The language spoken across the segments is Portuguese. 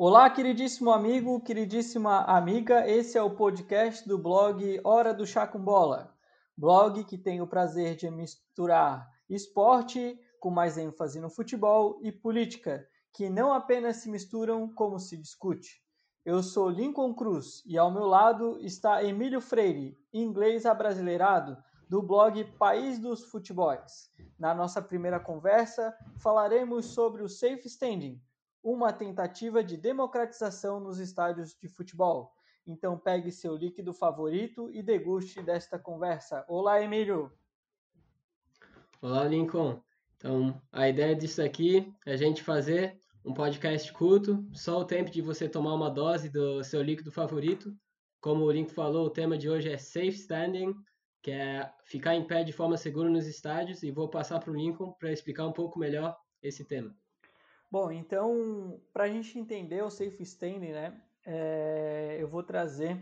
Olá, queridíssimo amigo, queridíssima amiga. Esse é o podcast do blog Hora do Chá com Bola. Blog que tem o prazer de misturar esporte com mais ênfase no futebol e política, que não apenas se misturam como se discute. Eu sou Lincoln Cruz e ao meu lado está Emílio Freire, inglês abrasileirado, do blog País dos Futebols. Na nossa primeira conversa, falaremos sobre o safe standing, uma tentativa de democratização nos estádios de futebol. Então pegue seu líquido favorito e deguste desta conversa. Olá, Emílio! Olá, Lincoln! Então, a ideia disso aqui é a gente fazer um podcast curto, só o tempo de você tomar uma dose do seu líquido favorito. Como o Lincoln falou, o tema de hoje é Safe Standing, que é ficar em pé de forma segura nos estádios, e vou passar para o Lincoln para explicar um pouco melhor esse tema. Bom, então, para a gente entender o safe standing, né, é, eu vou trazer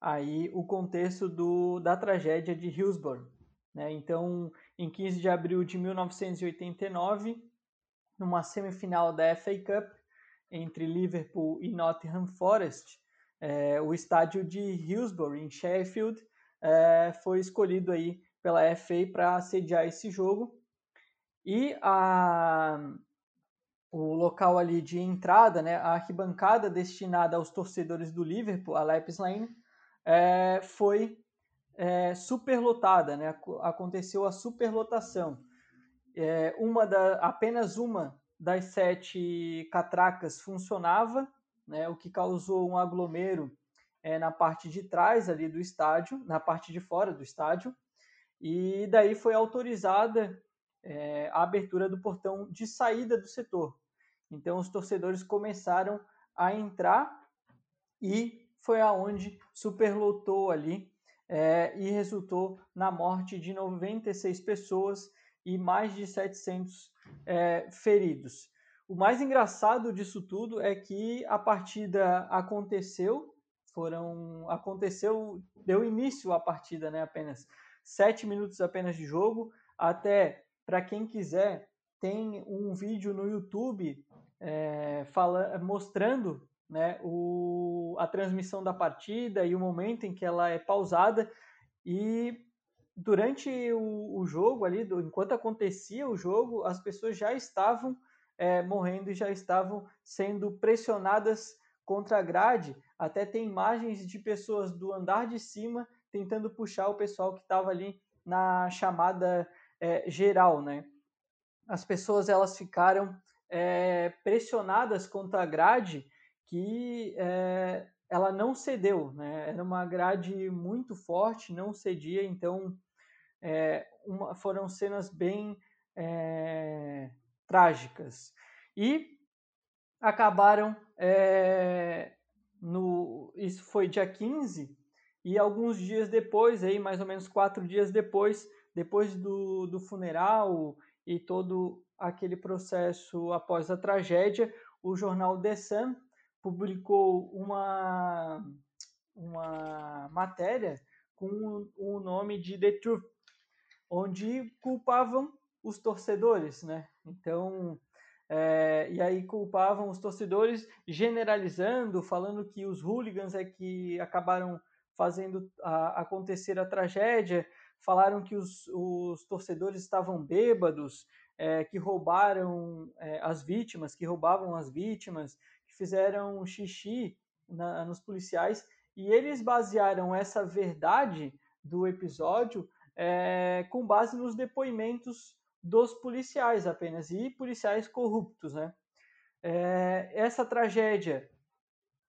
aí o contexto do, da tragédia de Hillsborough. Né? Então, em 15 de abril de 1989, numa semifinal da FA Cup entre Liverpool e Nottingham Forest, é, o estádio de Hillsborough, em Sheffield, é, foi escolhido aí pela FA para sediar esse jogo. E a, o local ali de entrada, né, a arquibancada destinada aos torcedores do Liverpool, a Leipzig Lane, é, foi é, superlotada, né, aconteceu a superlotação. É, uma da, apenas uma das sete catracas funcionava, né, o que causou um aglomero é, na parte de trás ali do estádio, na parte de fora do estádio, e daí foi autorizada é, a abertura do portão de saída do setor. Então os torcedores começaram a entrar e foi aonde superlotou ali é, e resultou na morte de 96 pessoas e mais de 700 é, feridos. O mais engraçado disso tudo é que a partida aconteceu, foram aconteceu, deu início à partida, né? Apenas sete minutos apenas de jogo. Até para quem quiser tem um vídeo no YouTube é, fala, mostrando né, o, a transmissão da partida e o momento em que ela é pausada. E durante o, o jogo ali, do, enquanto acontecia o jogo, as pessoas já estavam é, morrendo e já estavam sendo pressionadas contra a grade. Até tem imagens de pessoas do andar de cima tentando puxar o pessoal que estava ali na chamada é, geral, né? as pessoas elas ficaram é, pressionadas contra a grade que é, ela não cedeu, né? Era uma grade muito forte, não cedia, então é, uma, foram cenas bem é, trágicas e acabaram no isso foi dia 15 e alguns dias depois aí mais ou menos quatro dias depois depois do, do funeral e todo aquele processo após a tragédia, o jornal The Sun publicou uma, uma matéria com o nome de The Truth, onde culpavam os torcedores, né? Então, é, e aí culpavam os torcedores, generalizando, falando que os hooligans é que acabaram fazendo a, acontecer a tragédia, falaram que os, os torcedores estavam bêbados, é, que roubaram é, as vítimas, que roubavam as vítimas, que fizeram xixi na, nos policiais, e eles basearam essa verdade do episódio é, com base nos depoimentos dos policiais apenas, e policiais corruptos, né? É, essa tragédia,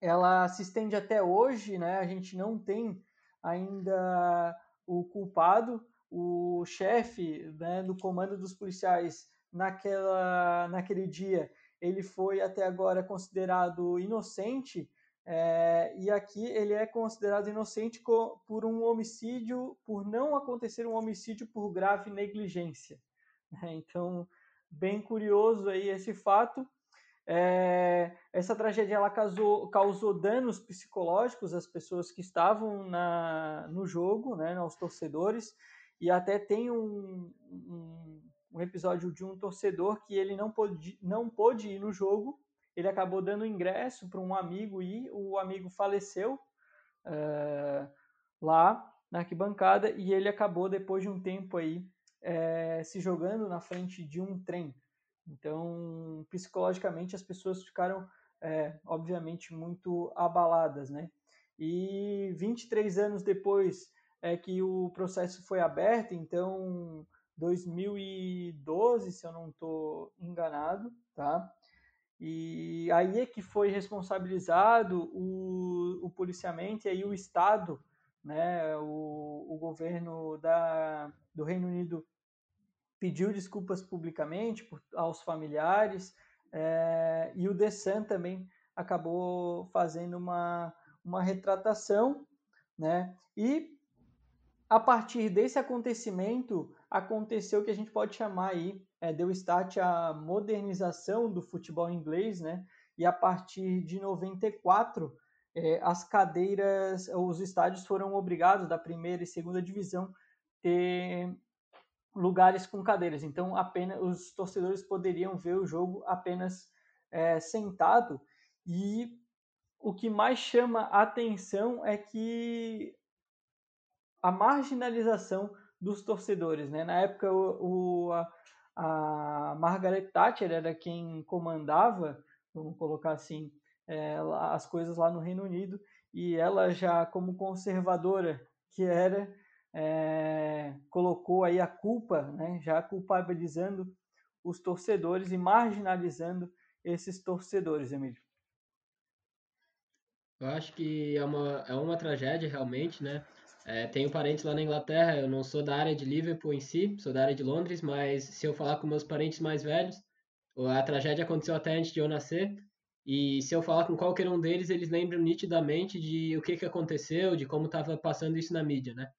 ela se estende até hoje, né? A gente não tem ainda o culpado, o chefe né, do comando dos policiais naquela, naquele dia, ele foi até agora considerado inocente, é, e aqui ele é considerado inocente por um homicídio, por não acontecer um homicídio por grave negligência. Então, bem curioso aí esse fato. É, essa tragédia ela causou, causou danos psicológicos às pessoas que estavam na, no jogo, né, aos torcedores, e até tem um, um, um, episódio de um torcedor que ele não pôde, não pôde ir no jogo. Ele acabou dando ingresso para um amigo e o amigo faleceu é, lá na arquibancada. E ele acabou depois de um tempo aí é, se jogando na frente de um trem. Então, psicologicamente as pessoas ficaram, é, obviamente, muito abaladas, né? E 23 anos depois é que o processo foi aberto, então 2012, se eu não estou enganado, tá? E aí é que foi responsabilizado o, o policiamento e aí o Estado, né, o, o governo da, do Reino Unido pediu desculpas publicamente por, aos familiares é, e o The Sun também acabou fazendo uma, uma retratação, né? E a partir desse acontecimento aconteceu o que a gente pode chamar aí, é, deu start à modernização do futebol inglês, né? E a partir de 94, é, as cadeiras, os estádios foram obrigados da primeira e segunda divisão ter lugares com cadeiras. Então, apenas os torcedores poderiam ver o jogo apenas é, sentado. E o que mais chama a atenção é que a marginalização dos torcedores. Né? Na época, o, o a, a, Margaret Thatcher era quem comandava, vamos colocar assim, é, as coisas lá no Reino Unido, e ela já como conservadora que era, é, colocou aí a culpa, né, já culpabilizando os torcedores e marginalizando esses torcedores, Emílio. Eu acho que é uma, é uma tragédia realmente, né? É, tenho parentes lá na Inglaterra, eu não sou da área de Liverpool em si, sou da área de Londres, mas se eu falar com meus parentes mais velhos, a tragédia aconteceu até antes de eu nascer, e se eu falar com qualquer um deles, eles lembram nitidamente de o que, que aconteceu, de como estava passando isso na mídia, né?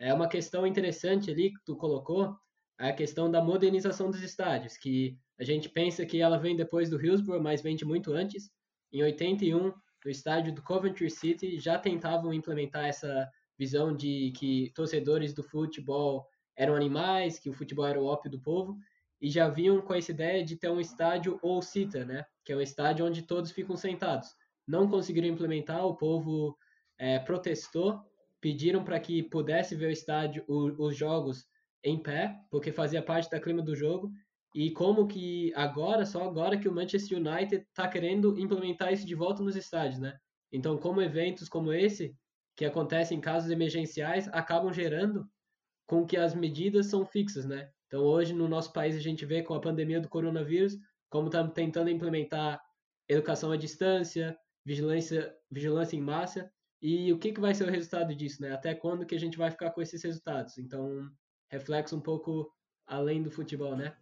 É uma questão interessante ali que tu colocou, a questão da modernização dos estádios, que a gente pensa que ela vem depois do Hillsborough, mas vem de muito antes. Em 81, no estádio do Coventry City, já tentavam implementar essa visão de que torcedores do futebol eram animais, que o futebol era o ópio do povo, e já vinham com essa ideia de ter um estádio ou cita, né? Que é um estádio onde todos ficam sentados. Não conseguiram implementar, o povo é, protestou, pediram para que pudesse ver o estádio, o, os jogos em pé, porque fazia parte da clima do jogo. E como que agora, só agora que o Manchester United está querendo implementar isso de volta nos estádios, né? Então, como eventos como esse que acontecem em casos emergenciais acabam gerando com que as medidas são fixas, né? Então hoje no nosso país a gente vê com a pandemia do coronavírus como estamos tentando implementar educação à distância, vigilância, vigilância em massa e o que, que vai ser o resultado disso, né? Até quando que a gente vai ficar com esses resultados? Então reflexo um pouco além do futebol, né?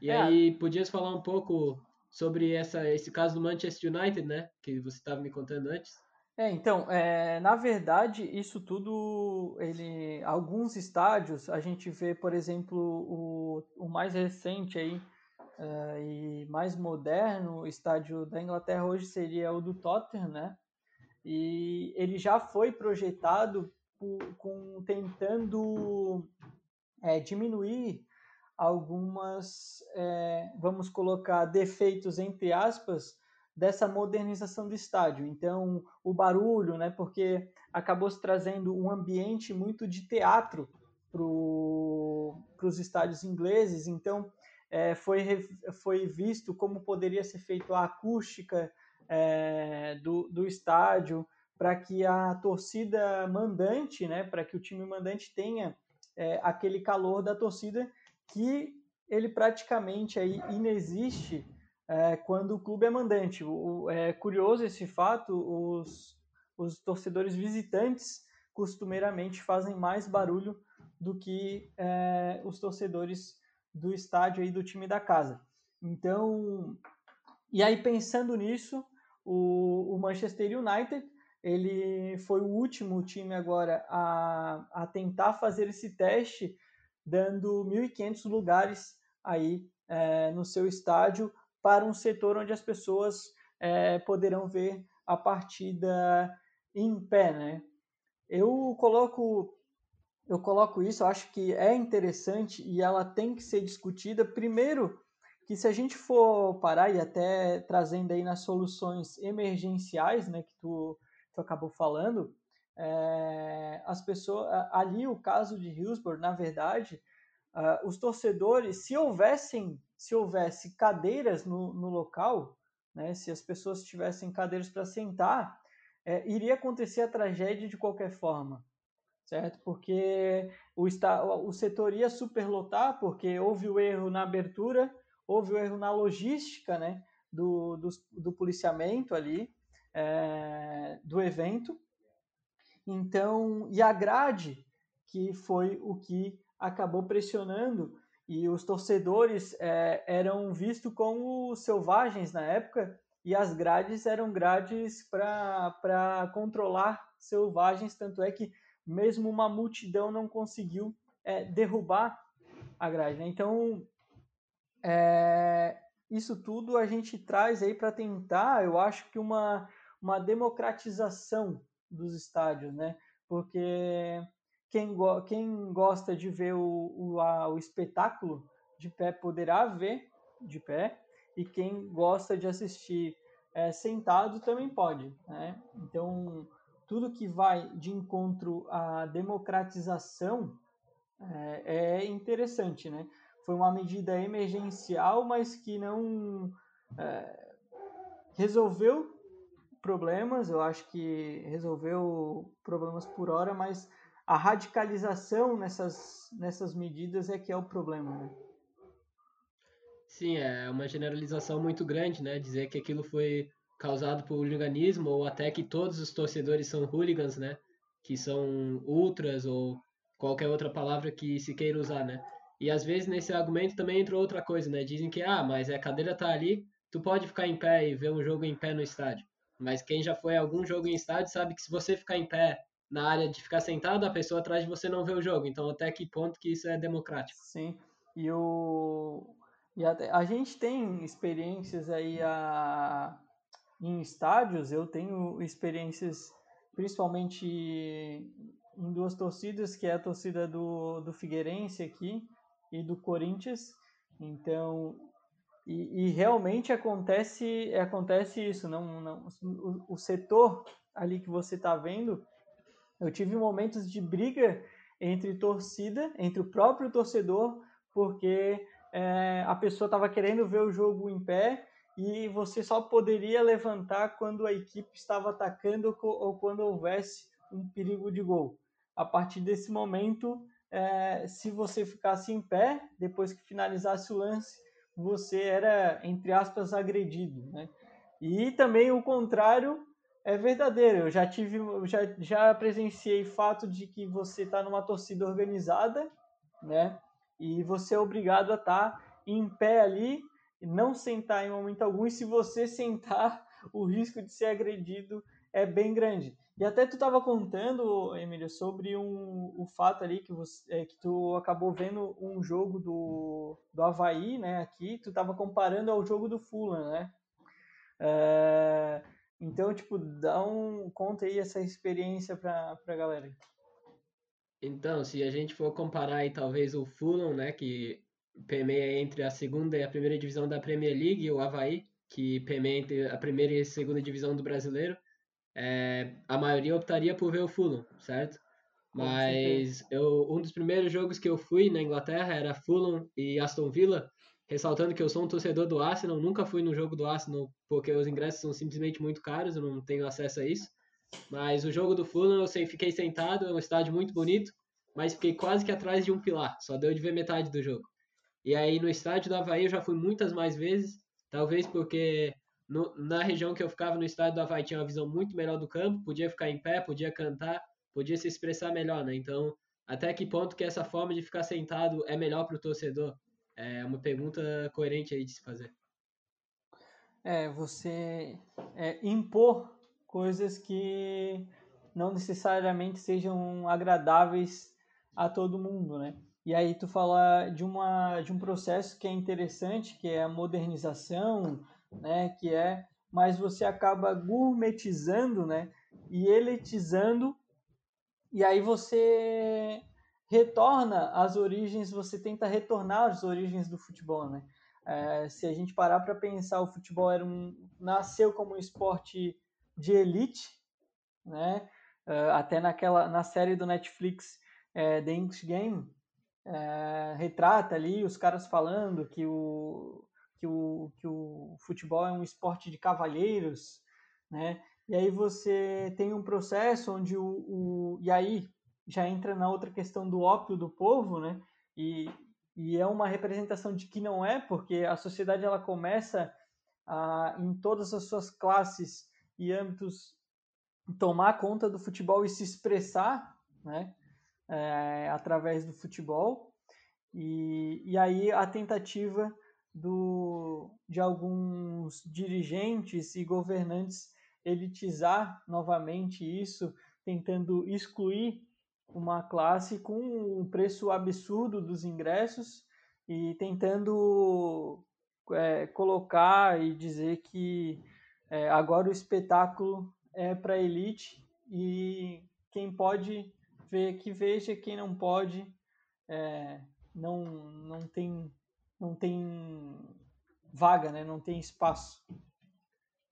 E é. aí podias falar um pouco sobre essa, esse caso do Manchester United, né? Que você estava me contando antes. É, então, é, na verdade, isso tudo, ele, alguns estádios, a gente vê, por exemplo, o, o mais recente aí é, e mais moderno estádio da Inglaterra hoje seria o do Tottenham, né? E ele já foi projetado com tentando é, diminuir algumas, é, vamos colocar, defeitos entre aspas, dessa modernização do estádio. Então, o barulho, né, porque acabou se trazendo um ambiente muito de teatro para os estádios ingleses. Então, é, foi, foi visto como poderia ser feito a acústica é, do, do estádio para que a torcida mandante, né, para que o time mandante tenha é, aquele calor da torcida que ele praticamente aí inexiste é, quando o clube é mandante. O, é curioso esse fato, os, os torcedores visitantes costumeiramente fazem mais barulho do que é, os torcedores do estádio e do time da casa. Então, e aí pensando nisso, o, o Manchester United ele foi o último time agora a, a tentar fazer esse teste, dando 1.500 lugares aí é, no seu estádio para um setor onde as pessoas é, poderão ver a partida em pé, né? Eu coloco eu coloco isso, eu acho que é interessante e ela tem que ser discutida primeiro que se a gente for parar e até trazendo aí nas soluções emergenciais, né, que tu, tu acabou falando, é, as pessoas ali o caso de Hillsborough, na verdade, uh, os torcedores, se houvessem, se houvesse cadeiras no, no local, né, se as pessoas tivessem cadeiras para sentar, é, iria acontecer a tragédia de qualquer forma, certo? Porque o, o setor ia superlotar, porque houve o erro na abertura, houve o erro na logística, né, do, do, do policiamento ali, é, do evento, então, e a grade, que foi o que acabou pressionando, e os torcedores é, eram vistos como selvagens na época, e as grades eram grades para controlar selvagens, tanto é que mesmo uma multidão não conseguiu é, derrubar a grade. Né? Então, é, isso tudo a gente traz aí para tentar, eu acho que uma, uma democratização dos estádios, né? Porque quem, go quem gosta de ver o, o, a, o espetáculo de pé poderá ver de pé, e quem gosta de assistir é, sentado também pode. Né? Então, tudo que vai de encontro à democratização é, é interessante. Né? Foi uma medida emergencial, mas que não é, resolveu problemas, eu acho que resolveu problemas por hora, mas a radicalização nessas, nessas medidas é que é o problema, né? Sim, é uma generalização muito grande, né? Dizer que aquilo foi causado por hooliganismo ou até que todos os torcedores são hooligans, né? Que são ultras ou qualquer outra palavra que se queira usar, né? E às vezes nesse argumento também entra outra coisa, né? Dizem que, ah, mas a cadeira tá ali, tu pode ficar em pé e ver um jogo em pé no estádio. Mas quem já foi a algum jogo em estádio sabe que se você ficar em pé na área de ficar sentado, a pessoa atrás de você não vê o jogo. Então, até que ponto que isso é democrático? Sim. E o e até, a gente tem experiências aí a, em estádios. Eu tenho experiências principalmente em duas torcidas, que é a torcida do, do Figueirense aqui e do Corinthians. Então, e, e, realmente acontece acontece isso, não, não o, o setor ali que você está vendo, eu tive momentos de briga entre torcida, entre o próprio torcedor, porque é, a pessoa estava querendo ver o jogo em pé e você só poderia levantar quando a equipe estava atacando ou quando houvesse um perigo de gol. A partir desse momento, é, se você ficasse em pé, depois que finalizasse o lance, você era, entre aspas, agredido, né? E também o contrário é verdadeiro. Eu já tive, já, já presenciei fato de que você está numa torcida organizada, né? E você é obrigado a estar tá em pé ali, não sentar em momento algum. E se você sentar, o risco de ser agredido é bem grande. E até tu estava contando, Emília, sobre um, o fato ali que, você, é, que tu acabou vendo um jogo do, do Havaí, né, aqui, tu estava comparando ao jogo do Fulham, né? É, então, tipo, dá um... conta aí essa experiência para a galera. Então, se a gente for comparar aí talvez o Fulham, né, que permeia entre a segunda e a primeira divisão da Premier League, e o Havaí, que permeia entre a primeira e a segunda divisão do brasileiro, é, a maioria optaria por ver o Fulham, certo? Mas eu, um dos primeiros jogos que eu fui na Inglaterra era Fulham e Aston Villa, ressaltando que eu sou um torcedor do Arsenal, nunca fui no jogo do Arsenal porque os ingressos são simplesmente muito caros, eu não tenho acesso a isso. Mas o jogo do Fulham eu sei, fiquei sentado, é um estádio muito bonito, mas fiquei quase que atrás de um pilar, só deu de ver metade do jogo. E aí no estádio do Havaí eu já fui muitas mais vezes, talvez porque no, na região que eu ficava, no estádio do Havaí, tinha uma visão muito melhor do campo, podia ficar em pé, podia cantar, podia se expressar melhor, né? Então, até que ponto que essa forma de ficar sentado é melhor para o torcedor? É uma pergunta coerente aí de se fazer. É, você é, impor coisas que não necessariamente sejam agradáveis a todo mundo, né? E aí tu fala de, uma, de um processo que é interessante, que é a modernização, né, que é, mas você acaba gourmetizando, né, e elitizando, e aí você retorna às origens, você tenta retornar às origens do futebol, né? É, se a gente parar para pensar, o futebol era um, nasceu como um esporte de elite, né? Uh, até naquela na série do Netflix é, The English Game é, retrata ali os caras falando que o, que, o, que o futebol é um esporte de cavalheiros, né? E aí você tem um processo onde o, o e aí já entra na outra questão do ópio do povo, né? E, e é uma representação de que não é, porque a sociedade ela começa a, em todas as suas classes e âmbitos tomar conta do futebol e se expressar, né? É, através do futebol. E, e aí a tentativa do, de alguns dirigentes e governantes elitizar novamente isso, tentando excluir uma classe com um preço absurdo dos ingressos e tentando é, colocar e dizer que é, agora o espetáculo é para elite e quem pode ver que veja, quem não pode é, não, não tem não tem vaga, né? não tem espaço.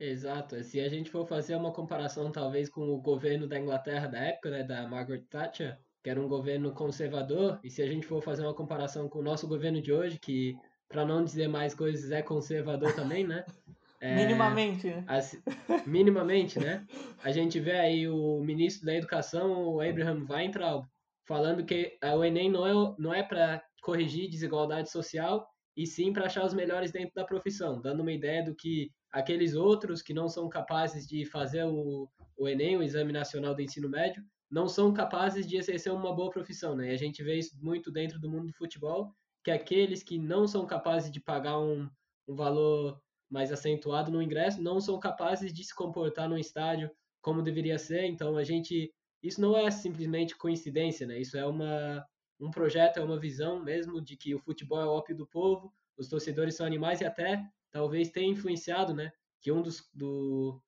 Exato. Se a gente for fazer uma comparação, talvez, com o governo da Inglaterra da época, né, da Margaret Thatcher, que era um governo conservador, e se a gente for fazer uma comparação com o nosso governo de hoje, que, para não dizer mais coisas, é conservador também, né? É, minimamente, né? As, minimamente, né? A gente vê aí o ministro da Educação, o Abraham Weintraub, falando que o Enem não é, não é para corrigir desigualdade social, e sim para achar os melhores dentro da profissão, dando uma ideia do que aqueles outros que não são capazes de fazer o, o Enem, o Exame Nacional do Ensino Médio, não são capazes de exercer uma boa profissão, né? E a gente vê isso muito dentro do mundo do futebol, que aqueles que não são capazes de pagar um, um valor mais acentuado no ingresso, não são capazes de se comportar no estádio como deveria ser. Então a gente, isso não é simplesmente coincidência, né? Isso é uma um projeto, é uma visão mesmo de que o futebol é o ópio do povo, os torcedores são animais e até talvez tenha influenciado, né? Que um dos do,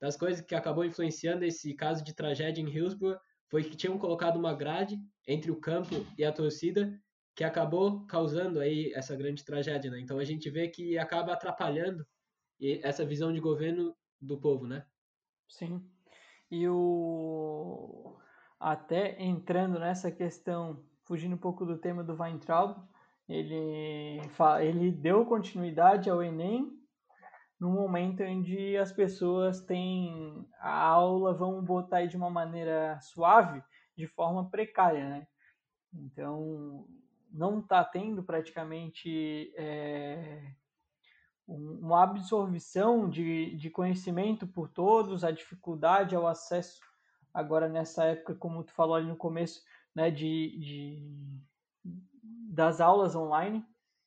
das coisas que acabou influenciando esse caso de tragédia em Hillsborough foi que tinham colocado uma grade entre o campo e a torcida que acabou causando aí essa grande tragédia, né? Então a gente vê que acaba atrapalhando essa visão de governo do povo, né? Sim. E o até entrando nessa questão, fugindo um pouco do tema do Weintraub, ele, ele deu continuidade ao Enem no momento onde as pessoas têm a aula, vão botar aí de uma maneira suave, de forma precária, né? Então, não está tendo praticamente é, uma absorção de, de conhecimento por todos, a dificuldade ao acesso agora nessa época, como tu falou ali no começo, né, de, de das aulas online.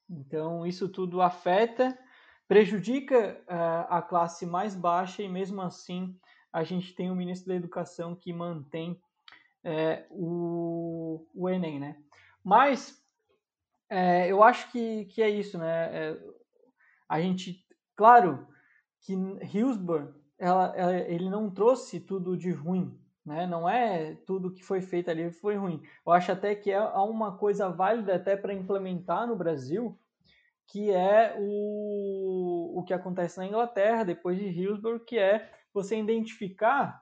Então, isso tudo afeta, prejudica uh, a classe mais baixa e, mesmo assim, a gente tem o ministro da Educação que mantém é, o, o Enem, né? Mas é, eu acho que, que é isso, né? É, a gente, claro, que Hillsborough, ela, ela, ele não trouxe tudo de ruim, né? Não é tudo que foi feito ali foi ruim. Eu acho até que é uma coisa válida até para implementar no Brasil, que é o, o que acontece na Inglaterra, depois de Hillsborough, que é você identificar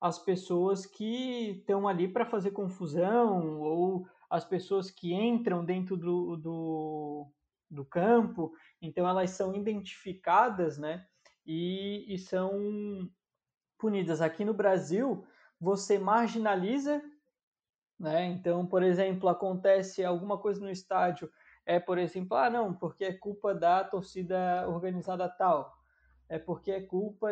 as pessoas que estão ali para fazer confusão ou as pessoas que entram dentro do, do, do campo. Então, elas são identificadas né, e, e são punidas. Aqui no Brasil, você marginaliza, né? Então, por exemplo, acontece alguma coisa no estádio, é, por exemplo, ah, não, porque é culpa da torcida organizada tal, é porque é culpa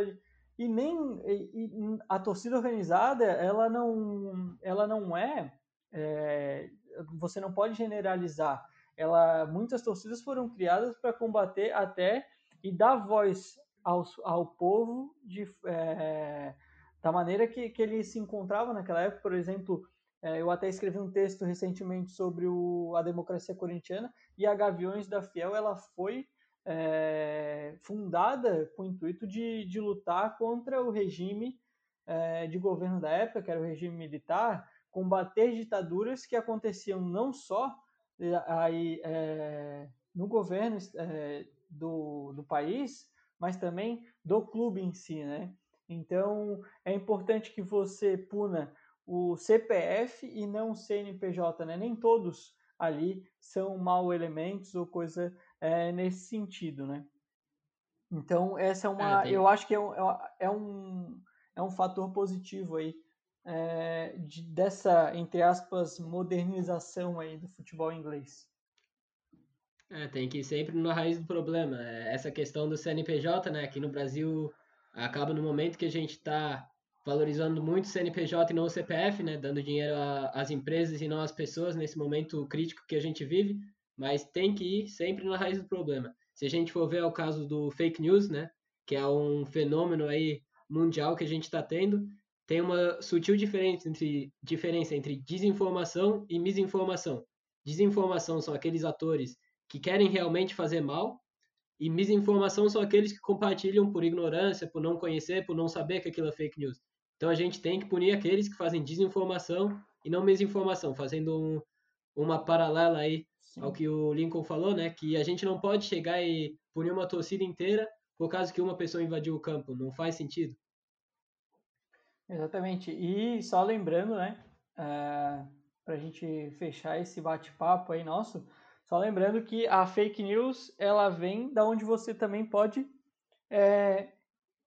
e nem e, e a torcida organizada, ela não, ela não é, é você não pode generalizar. Ela, muitas torcidas foram criadas para combater até e dar voz ao, ao povo de é, da maneira que, que ele se encontrava naquela época. Por exemplo, é, eu até escrevi um texto recentemente sobre o, a democracia corintiana e a Gaviões da Fiel ela foi é, fundada com o intuito de, de lutar contra o regime é, de governo da época, que era o regime militar, combater ditaduras que aconteciam não só é, aí, é, no governo é, do, do país, mas também do clube em si, né? Então, é importante que você puna o CPF e não o CNPJ, né? Nem todos ali são mau elementos ou coisa é, nesse sentido, né? Então, essa é uma. É, eu acho que é um, é um, é um fator positivo aí é, de, dessa, entre aspas, modernização aí do futebol inglês. É, tem que ir sempre na raiz do problema. É, essa questão do CNPJ, né? Aqui no Brasil acaba no momento que a gente está valorizando muito o CNPJ e não o CPF, né? Dando dinheiro às empresas e não às pessoas nesse momento crítico que a gente vive. Mas tem que ir sempre na raiz do problema. Se a gente for ver o caso do fake news, né? Que é um fenômeno aí mundial que a gente está tendo, tem uma sutil diferença entre, diferença entre desinformação e misinformação. Desinformação são aqueles atores que querem realmente fazer mal, e misinformação são aqueles que compartilham por ignorância, por não conhecer, por não saber que aquilo é fake news. Então a gente tem que punir aqueles que fazem desinformação e não misinformação, fazendo um, uma paralela aí Sim. ao que o Lincoln falou, né? Que a gente não pode chegar e punir uma torcida inteira por causa que uma pessoa invadiu o campo. Não faz sentido. Exatamente. E só lembrando, né? Uh, eh, para a gente fechar esse bate-papo aí nosso, só lembrando que a fake news ela vem da onde você também pode é,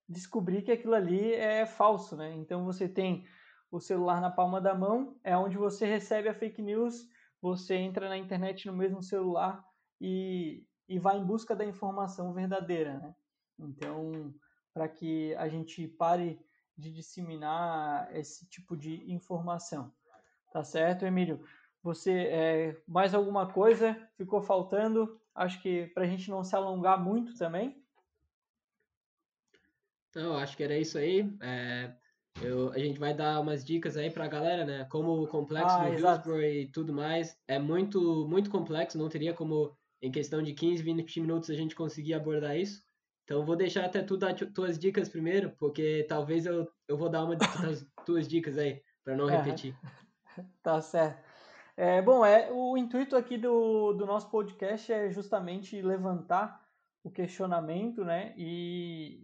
descobrir que aquilo ali é falso, né? Então você tem o celular na palma da mão, é onde você recebe a fake news, você entra na internet no mesmo celular e, e vai em busca da informação verdadeira, né? Então, para que a gente pare de disseminar esse tipo de informação. Tá certo, Emílio? Você, é, mais alguma coisa ficou faltando? Acho que para a gente não se alongar muito também. Não, acho que era isso aí. É, eu, a gente vai dar umas dicas aí para a galera, né? Como o complexo ah, do Hillsborough e tudo mais é muito, muito complexo. Não teria como, em questão de 15, 20 minutos, a gente conseguir abordar isso. Então, vou deixar até tu dar tuas dicas primeiro, porque talvez eu, eu vou dar uma das tuas dicas aí, para não é, repetir. Tá certo. É, bom, é, o intuito aqui do, do nosso podcast é justamente levantar o questionamento né, e,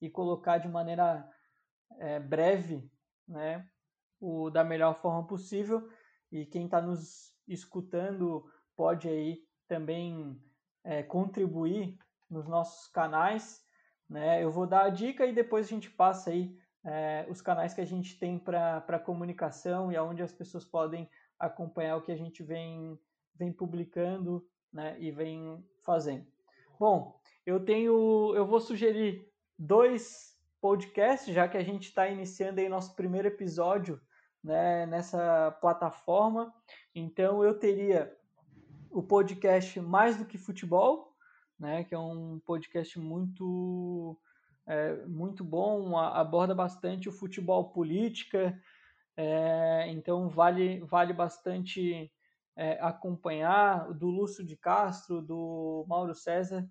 e, e colocar de maneira é, breve né, o, da melhor forma possível. E quem está nos escutando pode aí também é, contribuir nos nossos canais. Né? Eu vou dar a dica e depois a gente passa aí é, os canais que a gente tem para comunicação e aonde as pessoas podem acompanhar o que a gente vem, vem publicando né, e vem fazendo. Bom, eu tenho, eu vou sugerir dois podcasts, já que a gente está iniciando aí nosso primeiro episódio né, nessa plataforma. Então eu teria o podcast Mais do que Futebol, né, que é um podcast muito é, muito bom, aborda bastante o futebol política, é, então vale, vale bastante é, acompanhar do Lúcio de Castro, do Mauro César,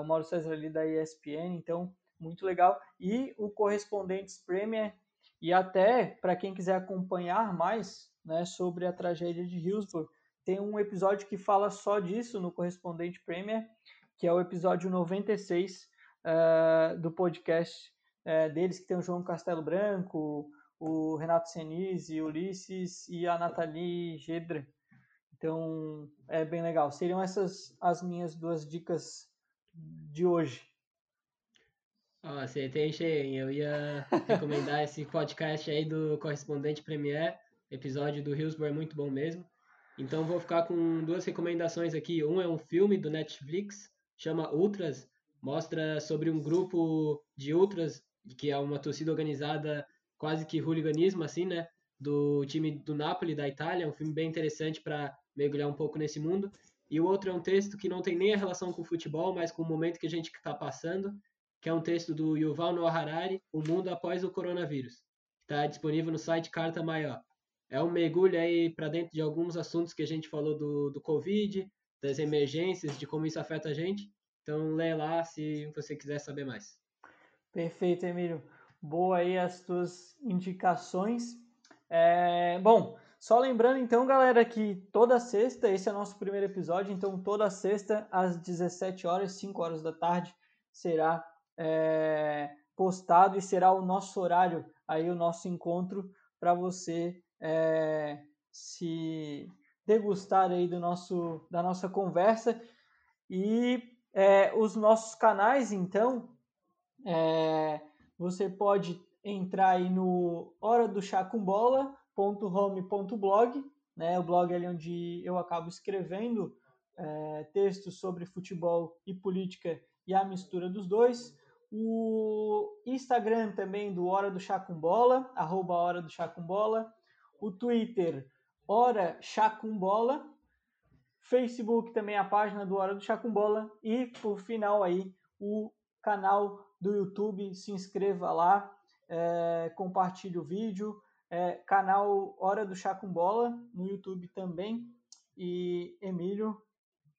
o Mauro César ali da ESPN, então muito legal. E o Correspondentes Premier, e até para quem quiser acompanhar mais né, sobre a tragédia de Hillsborough, tem um episódio que fala só disso no Correspondente Premier, que é o episódio 96 uh, do podcast uh, deles, que tem o João Castelo Branco, o Renato Senise, Ulisses e a Nathalie Gedra. Então, é bem legal. Seriam essas as minhas duas dicas de hoje. Oh, você tem cheio, Eu ia recomendar esse podcast aí do Correspondente Premier. Episódio do Hillsborough é muito bom mesmo. Então, vou ficar com duas recomendações aqui. Um é um filme do Netflix, chama Ultras mostra sobre um grupo de ultras, que é uma torcida organizada quase que hooliganismo, assim, né? Do time do Napoli, da Itália. Um filme bem interessante para mergulhar um pouco nesse mundo. E o outro é um texto que não tem nem a relação com o futebol, mas com o momento que a gente está passando, que é um texto do Yuval Noah Harari, O Mundo Após o Coronavírus. Está disponível no site Carta Maior. É um mergulho aí para dentro de alguns assuntos que a gente falou do, do Covid, das emergências, de como isso afeta a gente. Então lê lá se você quiser saber mais. Perfeito, Emílio. Boa aí as tuas indicações. É, bom, Só lembrando então, galera, que toda sexta, esse é o nosso primeiro episódio, então toda sexta às 17 horas, 5 horas da tarde, será é, postado e será o nosso horário, aí o nosso encontro para você é, se degustar aí do nosso, da nossa conversa. E é, os nossos canais, então, é, você pode entrar aí no hora do chá com bola.home.blog, né, o blog ali onde eu acabo escrevendo é, textos sobre futebol e política e a mistura dos dois. O Instagram também do Hora do Chá com Bola, arroba Hora do Chá com Bola. O Twitter, Hora Chá com Bola. Facebook também a página do Hora do Chá com Bola. E, por final aí, o canal do YouTube. Se inscreva lá, é, compartilhe o vídeo. É, canal Hora do Chá com Bola no YouTube também. E Emílio,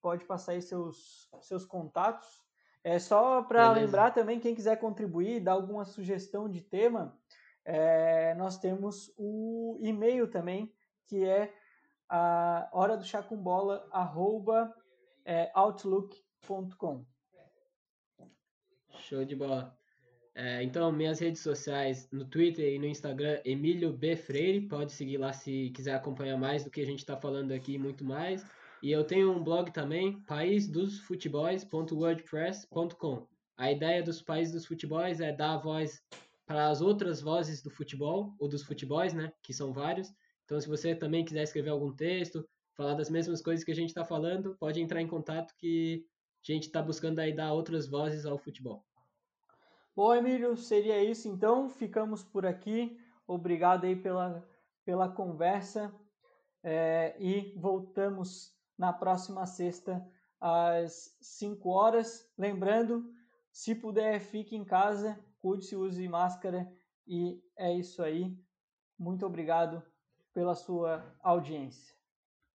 pode passar aí seus, seus contatos. É só para lembrar também, quem quiser contribuir, dar alguma sugestão de tema, é, nós temos o e-mail também, que é a hora do chá com bola, arroba, é, outlook.com. Show de bola. É, então, minhas redes sociais, no Twitter e no Instagram, Emílio B. Freire, pode seguir lá se quiser acompanhar mais do que a gente está falando aqui, muito mais. E eu tenho um blog também, paísdosfutebols.wordpress.com. A ideia dos Países dos Futebols é dar voz para as outras vozes do futebol, ou dos futebols, né, que são vários. Então, se você também quiser escrever algum texto, falar das mesmas coisas que a gente está falando, pode entrar em contato que a gente está buscando aí dar outras vozes ao futebol. Bom, Emílio, seria isso então. Ficamos por aqui. Obrigado aí pela, pela conversa é, e voltamos na próxima sexta às 5 horas. Lembrando, se puder, fique em casa, cuide-se, use máscara e é isso aí. Muito obrigado pela sua audiência.